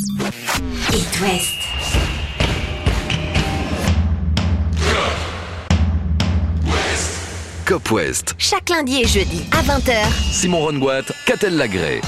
It West. Cop West. Chaque lundi et jeudi à 20h. Simon Rongoat, Catel Lagré.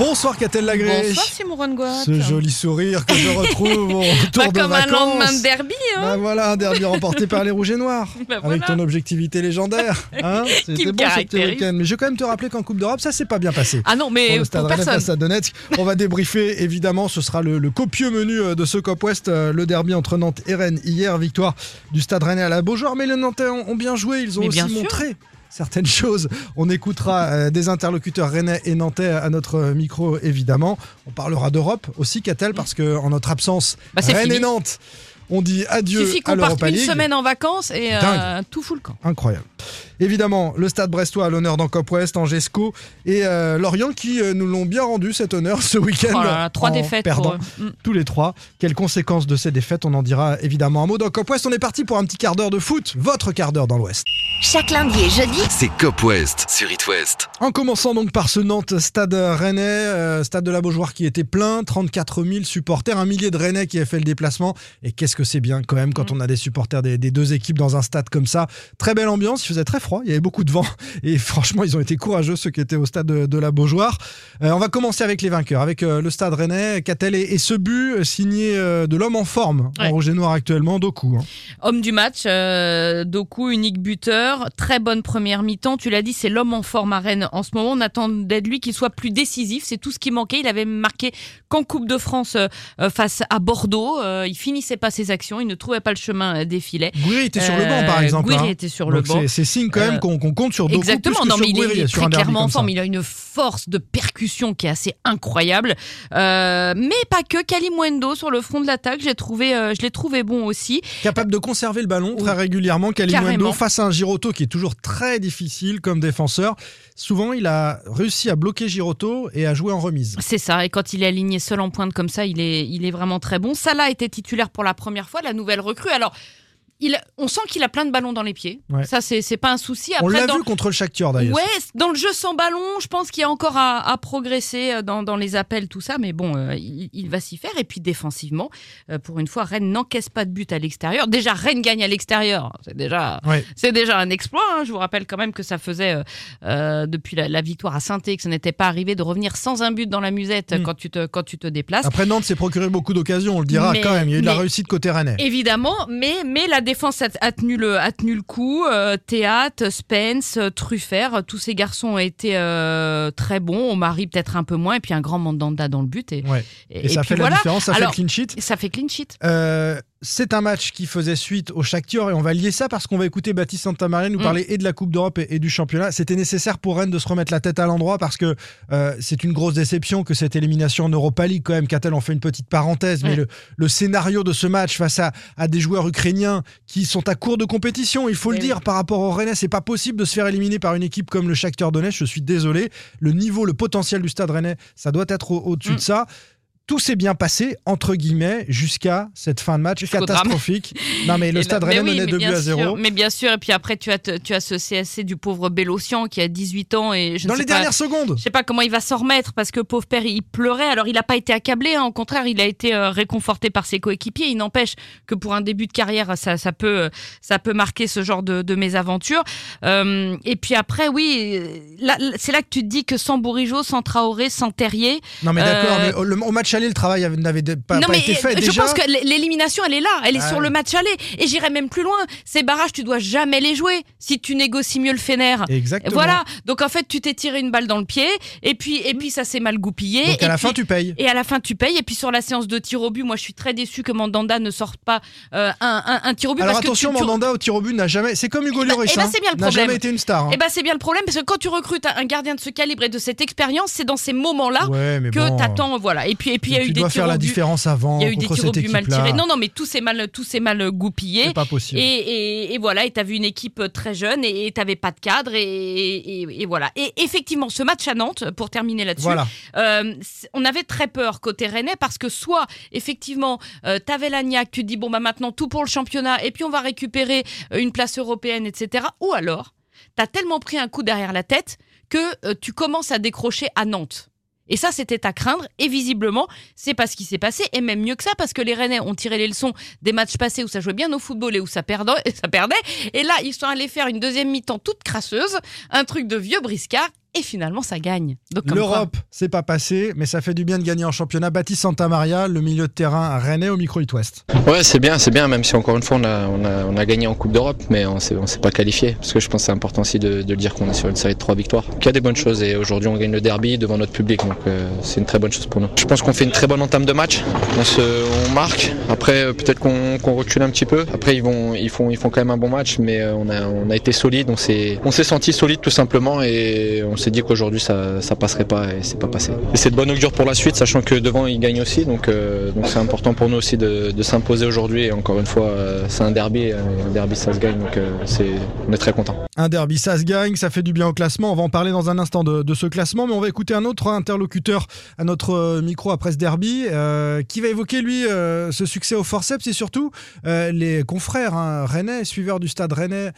Bonsoir Catel Lagré. Bonsoir Simon Rongoat. Ce joli sourire que je retrouve au retour Pas de comme un lendemain de derby, hein Bah voilà, un derby remporté par les Rouges et Noirs. Bah avec voilà. ton objectivité légendaire. Hein C'était bon ce petit week-end. Mais je vais quand même te rappeler qu'en Coupe d'Europe, ça s'est pas bien passé. Ah non, Pour mais pour, Stade Rennais personne. à Donetsk. On va débriefer, évidemment, ce sera le, le copieux menu euh, de ce Cop West, euh, le derby entre Nantes et Rennes. Hier, victoire du Stade Rennais à la Beaujoire, mais les Nantais ont, ont bien joué, ils ont Mais aussi montré certaines choses. On écoutera euh, des interlocuteurs rennais et nantais à notre micro, évidemment. On parlera d'Europe aussi, Catel, parce que en notre absence, Bah, Rennes fini. et Nantes, on dit adieu Suffit qu'on parte une League. semaine en vacances et euh, tout fout le camp. Incroyable. Évidemment, le stade brestois à l'honneur dans Cop West, Angesco et euh, Lorient qui euh, nous l'ont bien rendu cet honneur ce week-end. Oh là là, trois en défaites perdant pour eux. Mm. tous les trois. Quelles conséquences de ces défaites On en dira évidemment un mot dans Cop West. On est parti pour un petit quart d'heure de foot, votre quart d'heure dans l'Ouest. Chaque lundi et jeudi, C'est Cop West sur It West. En commençant donc par ce Nantes stade rennais, euh, stade de la Beaujoire qui était plein, 34 000 supporters, un millier de rennais qui a fait le déplacement. Et qu'est-ce que c'est bien quand même quand on a des supporters des, des deux équipes dans un stade comme ça. Très belle ambiance, il faisait très froid, il y avait beaucoup de vent. Et franchement, ils ont été courageux ceux qui étaient au stade de, de la Beaujoire. Euh, on va commencer avec les vainqueurs, avec euh, le stade rennais, Catel et, et ce but euh, signé euh, de l'homme en forme Ouais. en rouge et noir actuellement, Doku. hein. Homme du match, Doku, unique buteur, très bonne première mi-temps. Tu l'as dit, c'est l'homme en forme à Rennes en ce moment. On attendait de lui qu'il soit plus décisif. C'est tout ce qui manquait. Il avait marqué qu'en Coupe de France face à Bordeaux. Il finissait pas ses actions. Il ne trouvait pas le chemin des filets. Gouiri était sur le banc par exemple. Gouiri hein. était sur le banc. C'est signe quand même Euh, qu'on compte sur Doku Exactement, plus que non, sur mais il est, il est sur très clairement en forme. Il a une force de percussion qui est assez incroyable. Euh, mais pas que. Kalimwendo sur le front de l'attaque, j'ai trouvé, euh, je l'ai trouvé bon aussi. Capable de conserver le ballon très régulièrement, Carrément. face à un Giroto qui est toujours très difficile comme défenseur. Souvent, il a réussi à bloquer Giroto et à jouer en remise. C'est ça. Et quand il est aligné seul en pointe comme ça, il est, il est vraiment très bon. Salah était titulaire pour la première fois, la nouvelle recrue. Alors, il, on sent qu'il a plein de ballons dans les pieds. Ouais. Ça, c'est, pas un souci. On Après, l'a dans, vu contre le Shakhtar d'ailleurs. Ouais, dans le jeu sans ballon, je pense qu'il y a encore à, à progresser euh, dans, dans les appels, tout ça, mais bon, euh, il, il va s'y faire. Et puis défensivement, euh, pour une fois, Rennes n'encaisse pas de but à l'extérieur. Déjà, Rennes gagne à l'extérieur, c'est déjà, Ouais. c'est déjà un exploit. hein. Je vous rappelle quand même que ça faisait euh, depuis la, la victoire à saint que ça n'était pas arrivé de revenir sans un but dans la musette Mm. quand tu te quand tu te déplaces. Après, Nantes s'est procuré beaucoup d'occasions, on le dira Mais- quand même. Il y a eu de la réussite côté rennais. Évidemment, mais, mais la défense a, a tenu le, a tenu le coup. Euh, Théâtre, Spence, euh, Truffert, euh, tous ces garçons ont été euh, très bons. Omari peut-être un peu moins, et puis un grand Mandanda dans le but. Et, Ouais. et- Et, ça fait la différence, ça Alors, fait clean sheet. Et ça fait clean sheet. Euh, c'est un match qui faisait suite au Shakhtar et on va lier ça parce qu'on va écouter Baptiste Santamaria nous Mm. parler et de la Coupe d'Europe et, et du championnat. C'était nécessaire pour Rennes de se remettre la tête à l'endroit parce que euh, c'est une grosse déception que cette élimination en Europa League quand même. Catel en fait une petite parenthèse, mais Ouais. le, le scénario de ce match face à, à des joueurs ukrainiens qui sont à court de compétition, il faut le Eh dire, par rapport au Rennais, c'est pas possible de se faire éliminer par une équipe comme le Shakhtar Donetsk. Je suis désolé. Le niveau, le potentiel du Stade Rennais, ça doit être au- au-dessus Mm. de ça. Tout s'est bien passé, entre guillemets, jusqu'à cette fin de match Jusqu'au catastrophique. Non, mais le Et Stade Rennais oui, menait mais 2 buts à 0. sûr, Mais bien sûr, et puis après, tu as, te- tu as ce CSC du pauvre Bélocian qui a 18 ans. Et je ne Dans sais les pas- dernières secondes Je sais pas comment il va s'en remettre parce que pauvre père, il pleurait. Alors il n'a pas été accablé, hein. au contraire, il a été euh, réconforté par ses coéquipiers. Il n'empêche que pour un début de carrière, ça, ça peut, euh, ça peut marquer ce genre de, de mésaventures. Euh, et puis après, oui, là, c'est là que tu te dis que sans Bourigeau, sans Traoré, sans Terrier. Non, mais d'accord, Euh, mais le- au match aller, le travail avait- n'avait pas, non pas mais été fait je déjà. pense que l'élimination, elle est là, elle est Ah sur le match aller. Et j'irai même plus loin. Ces barrages, tu dois jamais les jouer si tu négocies mieux le Fener. Exactement. Voilà. Donc en fait, tu t'es tiré une balle dans le pied, et puis et puis ça s'est mal goupillé. Donc et à la puis- fin, tu payes. Et à la fin, tu payes. Et puis sur la séance de tir au but, moi, je suis très déçu que Mandanda ne sorte pas euh, un, un, un tir au but. Alors parce attention, que tu, tu- Mandanda au tir au but n'a jamais. C'est comme Hugo Eh ben- Lloris. eh ben, hein. c'est bien le N'a jamais été une star. hein. Eh ben, c'est bien le problème parce que quand tu recrutes un gardien de ce calibre et de cette expérience, c'est dans ces moments-là ouais, que bon, t'attends, voilà. Et puis et puis il y a eu des tirs faire la différence avant Il y a eu des tirs au but mal tirés. Non, non, mais tout s'est mal, tout s'est mal goupillé. C'est pas possible. Et, et, et voilà, et t'as vu une équipe très jeune et et t'avais pas de cadre et, et, et voilà. Et effectivement, ce match à Nantes, pour terminer là-dessus, Voilà. euh, on avait très peur côté Rennais parce que soit effectivement euh, t'avais l'agnac, tu te dis bon bah maintenant tout pour le championnat et puis on va récupérer euh, une place européenne, etc. Ou alors t'as tellement pris un coup derrière la tête que euh, tu commences à décrocher à Nantes. Et ça, c'était à craindre. Et visiblement, c'est pas ce qui s'est passé. Et même mieux que ça, parce que les Rennais ont tiré les leçons des matchs passés où ça jouait bien au football et où ça perdait. Et, là, ils sont allés faire une deuxième mi-temps toute crasseuse, un truc de vieux briscard et finalement ça gagne. L'Europe, c'est pas passé, mais ça fait du bien de gagner en championnat. Baptiste Santa Maria, le milieu de terrain Rennais au micro It West. Ouais, c'est bien, c'est bien, même si encore une fois on a, on a, gagné en Coupe d'Europe, mais on s'est, s'est pas qualifié. Parce que je pense que c'est important aussi de, le dire qu'on est sur une série de trois victoires. Il y a des bonnes choses et aujourd'hui on gagne le derby devant notre public, donc euh, c'est une très bonne chose pour nous. Je pense qu'on fait une très bonne entame de match. On, marque. Après, euh, peut-être qu'on, recule un petit peu. Après, ils, vont, ils, font, ils font quand même un bon match, mais euh, on a, on a été solide. On s'est, on s'est senti solide tout simplement et on s'est dit qu'aujourd'hui ça ça, passerait pas et c'est pas passé. Et c'est de bonne augure pour la suite, sachant que devant il gagne aussi, donc euh, c'est important pour nous aussi de, s'imposer aujourd'hui. Et encore une fois, euh, c'est un derby, euh, un derby ça se gagne, donc on est très content. Un derby ça se gagne, ça fait du bien au classement. On va en parler dans un instant de, ce classement, mais on va écouter un autre interlocuteur à notre micro après ce derby, qui va évoquer lui ce succès au forceps et surtout les confrères hein, rennais, suiveurs du stade rennais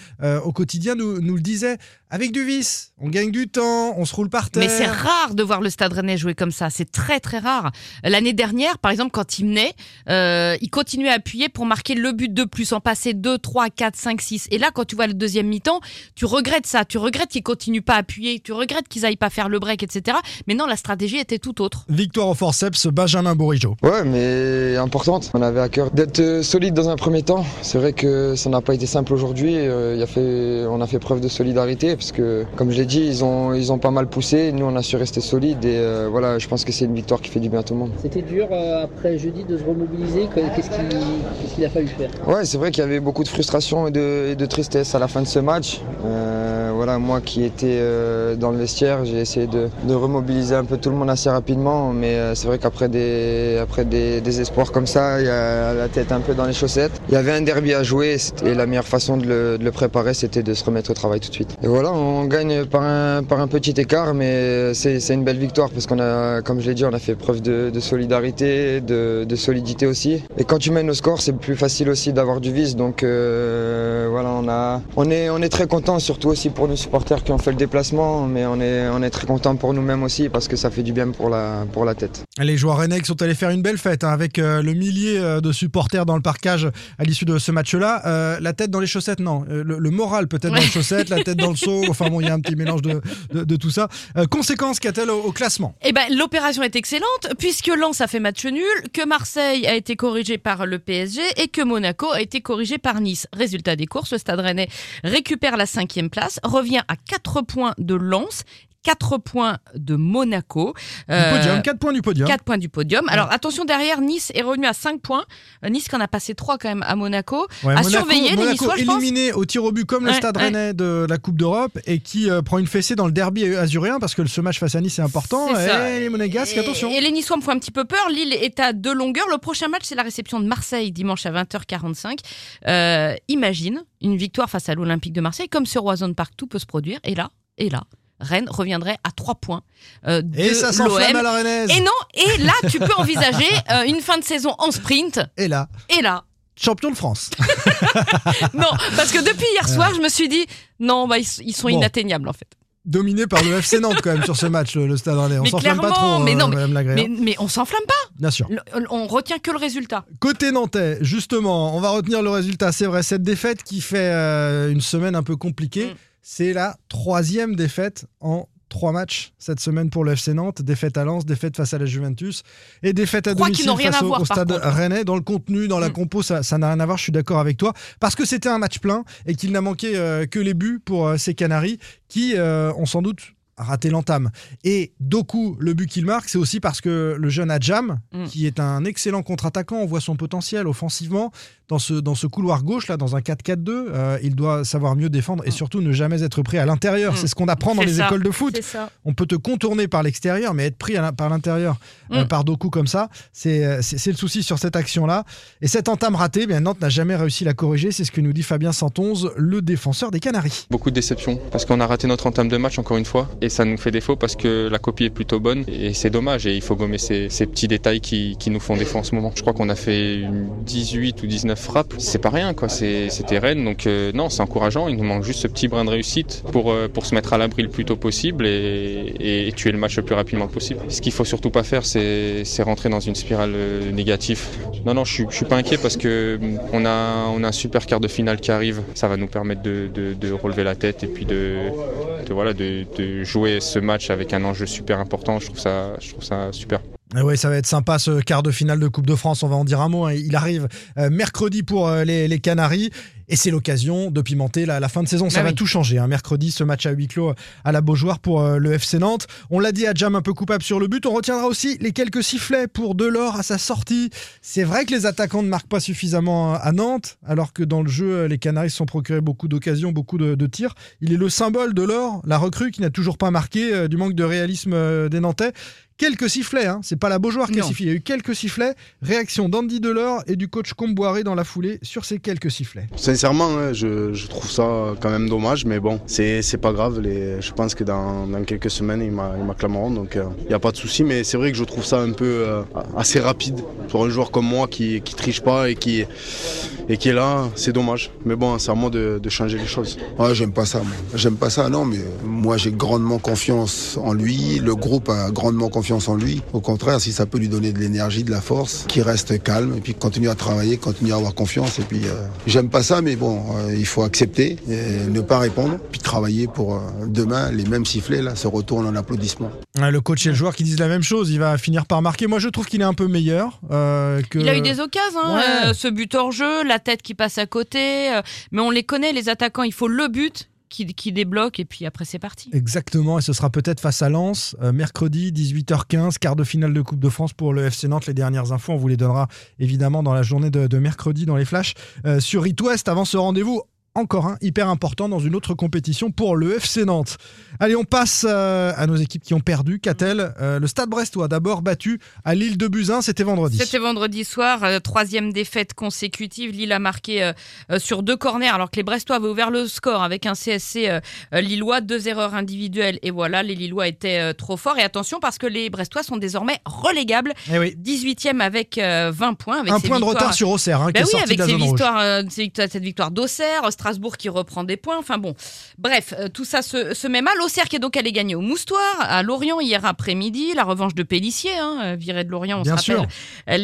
au quotidien nous, nous le disaient avec du vice, on gagne du temps, on se roule par mais c'est rare de voir le Stade Rennais jouer comme ça. C'est très très rare. L'année dernière, par exemple, quand il menait, euh, il continuait à appuyer pour marquer le but de plus, en passer 2, 3, 4, 5, 6. Et là, quand tu vois le deuxième mi-temps, tu regrettes ça. Tu regrettes qu'ils continuent pas à appuyer. Tu regrettes qu'ils aillent pas faire le break, etc. Mais non, la stratégie était tout autre. Victoire au forceps, Benjamin Bourigeau. Ouais, mais importante. On avait à cœur d'être euh, solide dans un premier temps. C'est vrai que ça n'a pas été simple aujourd'hui. Euh, il a fait, on a fait preuve de solidarité parce que, comme je l'ai dit, ils ont, ils ont pas mal poussé nous, on a su rester solide et euh, voilà, je pense que c'est une victoire qui fait du bien à tout le monde. C'était dur euh, après jeudi de se remobiliser. Qu'est-ce qu'il a fallu faire? Ouais, c'est vrai qu'il y avait beaucoup de frustration et de, tristesse à la fin de ce match. Euh, voilà, moi qui étais dans le vestiaire, j'ai essayé de, remobiliser un peu tout le monde assez rapidement, mais c'est vrai qu'après des, après des, espoirs comme ça, il y a la tête un peu dans les chaussettes. Il y avait un derby à jouer et la meilleure façon de le, préparer, c'était de se remettre au travail tout de suite. Et voilà, on gagne par un, petit écart, mais c'est une belle victoire parce qu'on a, comme je l'ai dit, on a fait preuve de, solidarité, de, solidité aussi. Et quand tu mènes au score, c'est plus facile aussi d'avoir du vice. Donc euh, voilà, on, a, on, est, très content, surtout aussi pour nos supporters qui ont fait le déplacement, mais on est, très content pour nous-mêmes aussi parce que ça fait du bien pour la, pour la tête. Les joueurs rennais sont allés faire une belle fête hein, avec euh, le millier euh, de supporters dans le parcage à l'issue de ce match-là. la tête dans les chaussettes, non. Le, moral peut-être dans les chaussettes, la tête dans le seau. Enfin bon, il y a un petit mélange de, de, tout ça. Euh, conséquence qu'a-t-elle au, classement? Eh ben, l'opération est excellente puisque Lens a fait match nul, que Marseille a été corrigé par le PSG et que Monaco a été corrigé par Nice. Résultat des courses, le Stade Rennais récupère la cinquième place, revient à 4 points de Lens 4 points de Monaco. Podium, 4 euh, points du podium. 4 points du podium. Alors attention, derrière, Nice est revenu à 5 points. Euh, nice qui en a passé 3 quand même à Monaco. à surveiller les Niçois, je éliminé au tir au but comme le Stade Rennais de la Coupe d'Europe et qui euh, prend une fessée dans le derby azuréen parce que ce match face à Nice est important. et les Monégasques, attention. Et les Niçois me font un petit peu peur. Lille est à deux longueurs. Le prochain match, c'est la réception de Marseille dimanche à 20h45. imagine une victoire face à l'Olympique de Marseille. Comme sur Roison Park, tout peut se produire. Et là, et là, Rennes reviendrait à 3 points euh, de Et ça s'enflamme à la Rennaise. Et non, et là, tu peux envisager euh, une fin de saison en sprint. Et là. Et là. Champion de France. non, parce que depuis hier soir, je me suis dit, non, bah, ils, sont inatteignables en fait dominé par le FC Nantes quand même sur ce match, le, Stade Rennais. On s'enflamme pas trop, mais non, euh, mais, mais, on s'enflamme pas. Bien sûr. on retient que le résultat. Côté Nantais, justement, on va retenir le résultat. C'est vrai, cette défaite qui fait une semaine un peu compliquée. Mm. C'est la troisième défaite en trois matchs cette semaine pour le FC Nantes. Défaite à Lens, défaite face à la Juventus et défaite à domicile face au, stade Rennais. Dans le contenu, dans la mm. compo, ça n'a rien à voir. Je suis d'accord avec toi. Parce que c'était un match plein et qu'il n'a manqué euh, que les buts pour euh, ces Canaries qui euh, ont sans doute raté l'entame. Et Doku, le but qu'il marque, c'est aussi parce que le jeune Adjam, mm. qui est un excellent contre-attaquant, on voit son potentiel offensivement, dans ce, dans ce couloir gauche, là, dans un 4-4-2, euh, il doit savoir mieux défendre et mm. surtout ne jamais être pris à l'intérieur. Mm. C'est ce qu'on apprend dans les écoles de foot. On peut te contourner par l'extérieur, mais être pris par l'intérieur euh, par Doku comme ça, euh, c'est le souci sur cette action-là. Et cette entame ratée, bien, Nantes n'a jamais réussi à la corriger. C'est ce que nous dit Fabien Santonze, le défenseur des Canaries. Beaucoup de déception parce qu'on a raté notre entame de match encore une fois. Et ça nous fait défaut parce que la copie est plutôt bonne et c'est dommage et il faut gommer ces, petits détails qui, nous font défaut en ce moment. Je crois qu'on a fait une 18 ou 19 frappes, c'est pas rien quoi, c'était Rennes donc euh, non c'est encourageant, il nous manque juste ce petit brin de réussite pour, euh, se mettre à l'abri le plus tôt possible et, tuer le match le plus rapidement possible. Ce qu'il faut surtout pas faire c'est rentrer dans une spirale euh, négative. Non non je suis, suis pas inquiet parce que hum, on a, un super quart de finale qui arrive, ça va nous permettre de relever la tête et puis de, de, voilà, de, jouer ce match avec un enjeu super important, je trouve ça, je trouve ça super. Ah ouais, ça va être sympa ce quart de finale de Coupe de France. On va en dire un mot. hein. Il arrive euh, mercredi pour euh, les, les Canaries. Et c'est l'occasion de pimenter la, la fin de saison. Ça Ah va oui. tout changer. hein. Mercredi, ce match à huis clos à la Beaujoire pour euh, le FC Nantes. On l'a dit à Jam un peu coupable sur le but. On retiendra aussi les quelques sifflets pour Delors à sa sortie. C'est vrai que les attaquants ne marquent pas suffisamment à Nantes, alors que dans le jeu, euh, les Canaries se sont procurés beaucoup d'occasions, beaucoup de, de tirs. Il est le symbole de l'or, la recrue qui n'a toujours pas marqué euh, du manque de réalisme euh, des Nantais. Quelques sifflets, hein. c'est pas la Beaujoire qui a sifflé. Il y a eu quelques sifflets. Réaction d'Andy Delors et du coach Comboiré dans la foulée sur ces quelques sifflets. Sincèrement, hein, je, trouve ça quand même dommage, mais bon, c'est pas grave. Je pense que dans, quelques semaines, ils m'a- ils m'acclameront, donc il n'y a pas de souci. Mais c'est vrai que je trouve ça un peu euh, assez rapide pour un joueur comme moi qui, qui triche pas et qui, est là. C'est dommage. Mais bon, c'est à moi de, changer les choses. Ah, j'aime pas ça. J'aime pas ça, non, mais euh, moi j'ai grandement confiance en lui. Le groupe a grandement confiance en lui. Au contraire, si ça peut lui donner de l'énergie, de la force, qu'il reste calme et puis continue à travailler, continue à avoir confiance. Et puis, euh, j'aime pas ça, mais bon, euh, il faut accepter, et ne pas répondre, puis travailler pour euh, demain, les mêmes sifflets, là, se retournent en applaudissements. Le coach et le joueur qui disent la même chose. Il va finir par marquer. Moi, je trouve qu'il est un peu meilleur euh, que. Il a eu des occasions, hein, Ouais. euh, ce but hors jeu, la tête qui passe à côté. euh, mais on les connaît, les attaquants. Il faut le but qui, débloque et puis après c'est parti. Exactement, et ce sera peut-être face à Lens, euh, mercredi 18h15, quart de finale de Coupe de France pour le FC Nantes. Les dernières infos, on vous les donnera évidemment dans la journée de, de mercredi dans les flashs euh, sur It West avant ce rendez-vous. Encore un hyper important dans une autre compétition pour le FC Nantes. Allez, on passe euh, à nos équipes qui ont perdu. Qu'a-t-elle Euh, Le Stade Brestois, d'abord battu à Lille de Buzyn, c'était vendredi. C'était vendredi soir, euh, troisième défaite consécutive. Lille a marqué sur deux corners alors que les Brestois avaient ouvert le score avec un CSC lillois, deux erreurs individuelles et voilà, les Lillois étaient trop forts. Et attention parce que les Brestois sont désormais relégables, Eh oui, 18e avec euh, 20 points. Avec un point de retard sur Auxerre, hein, qui est oui, sorti avec de la zone victoires- cette victoire d'Auxerre, Strasbourg qui reprend des points. Enfin bon, bref, euh, tout ça se, se met mal. Auxerre qui est donc allé gagner au Moustoir, à Lorient hier après-midi, la revanche de Pellissier, hein, euh, viré de Lorient, on Bien se rappelle, euh,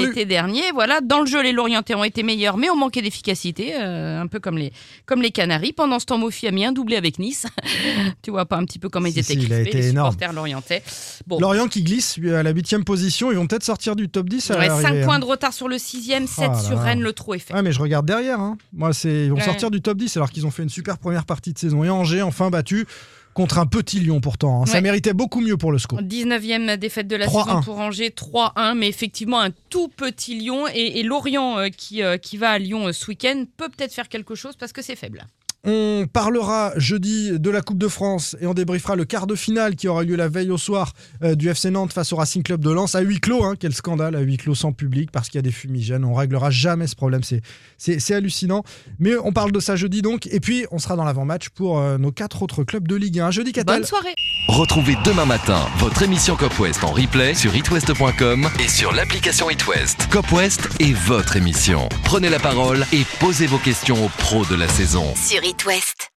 l'été dernier. Voilà, dans le jeu, les Lorientais ont été meilleurs, mais ont manqué d'efficacité, euh, un peu comme les, comme les Canaries. Pendant ce temps, Mofi a mis un doublé avec Nice. tu vois pas un petit peu comment ils Si, étaient si, il crispés, été les énorme. supporters lorientais. Bon. Lorient qui glisse à la huitième position, ils vont peut-être sortir du top 10 à Ouais, l'arrivée, 5 hein. points de retard sur le 6e, 7 Ah là sur là. Rennes, le trou est fait. Ouais, mais je regarde derrière. hein. Moi, c'est ils vont Ouais. sortir du top 10 alors qu'ils ont fait une super première partie de saison. Et Angers, enfin battu contre un petit Lyon pourtant. hein. Ça méritait beaucoup mieux pour le score. 19e défaite de la 3-1. saison pour Angers, 3-1, mais effectivement un tout petit Lyon et, et Lorient euh, qui, euh, qui va à Lyon euh, ce week-end peut peut-être faire quelque chose parce que c'est faible. On parlera jeudi de la Coupe de France et on débriefera le quart de finale qui aura lieu la veille au soir euh, du FC Nantes face au Racing Club de Lens à huis clos. hein. Quel scandale à huis clos sans public parce qu'il y a des fumigènes. On réglera jamais ce problème. C'est, hallucinant. Mais on parle de ça jeudi donc. Et puis on sera dans l'avant-match pour euh, nos quatre autres clubs de Ligue 1. Jeudi, Catal. Bonne soirée Retrouvez demain matin votre émission Cop West en replay sur itwest.com et sur l'application itwest. Cop West est votre émission. Prenez la parole et posez vos questions aux pros de la saison. Sur It West.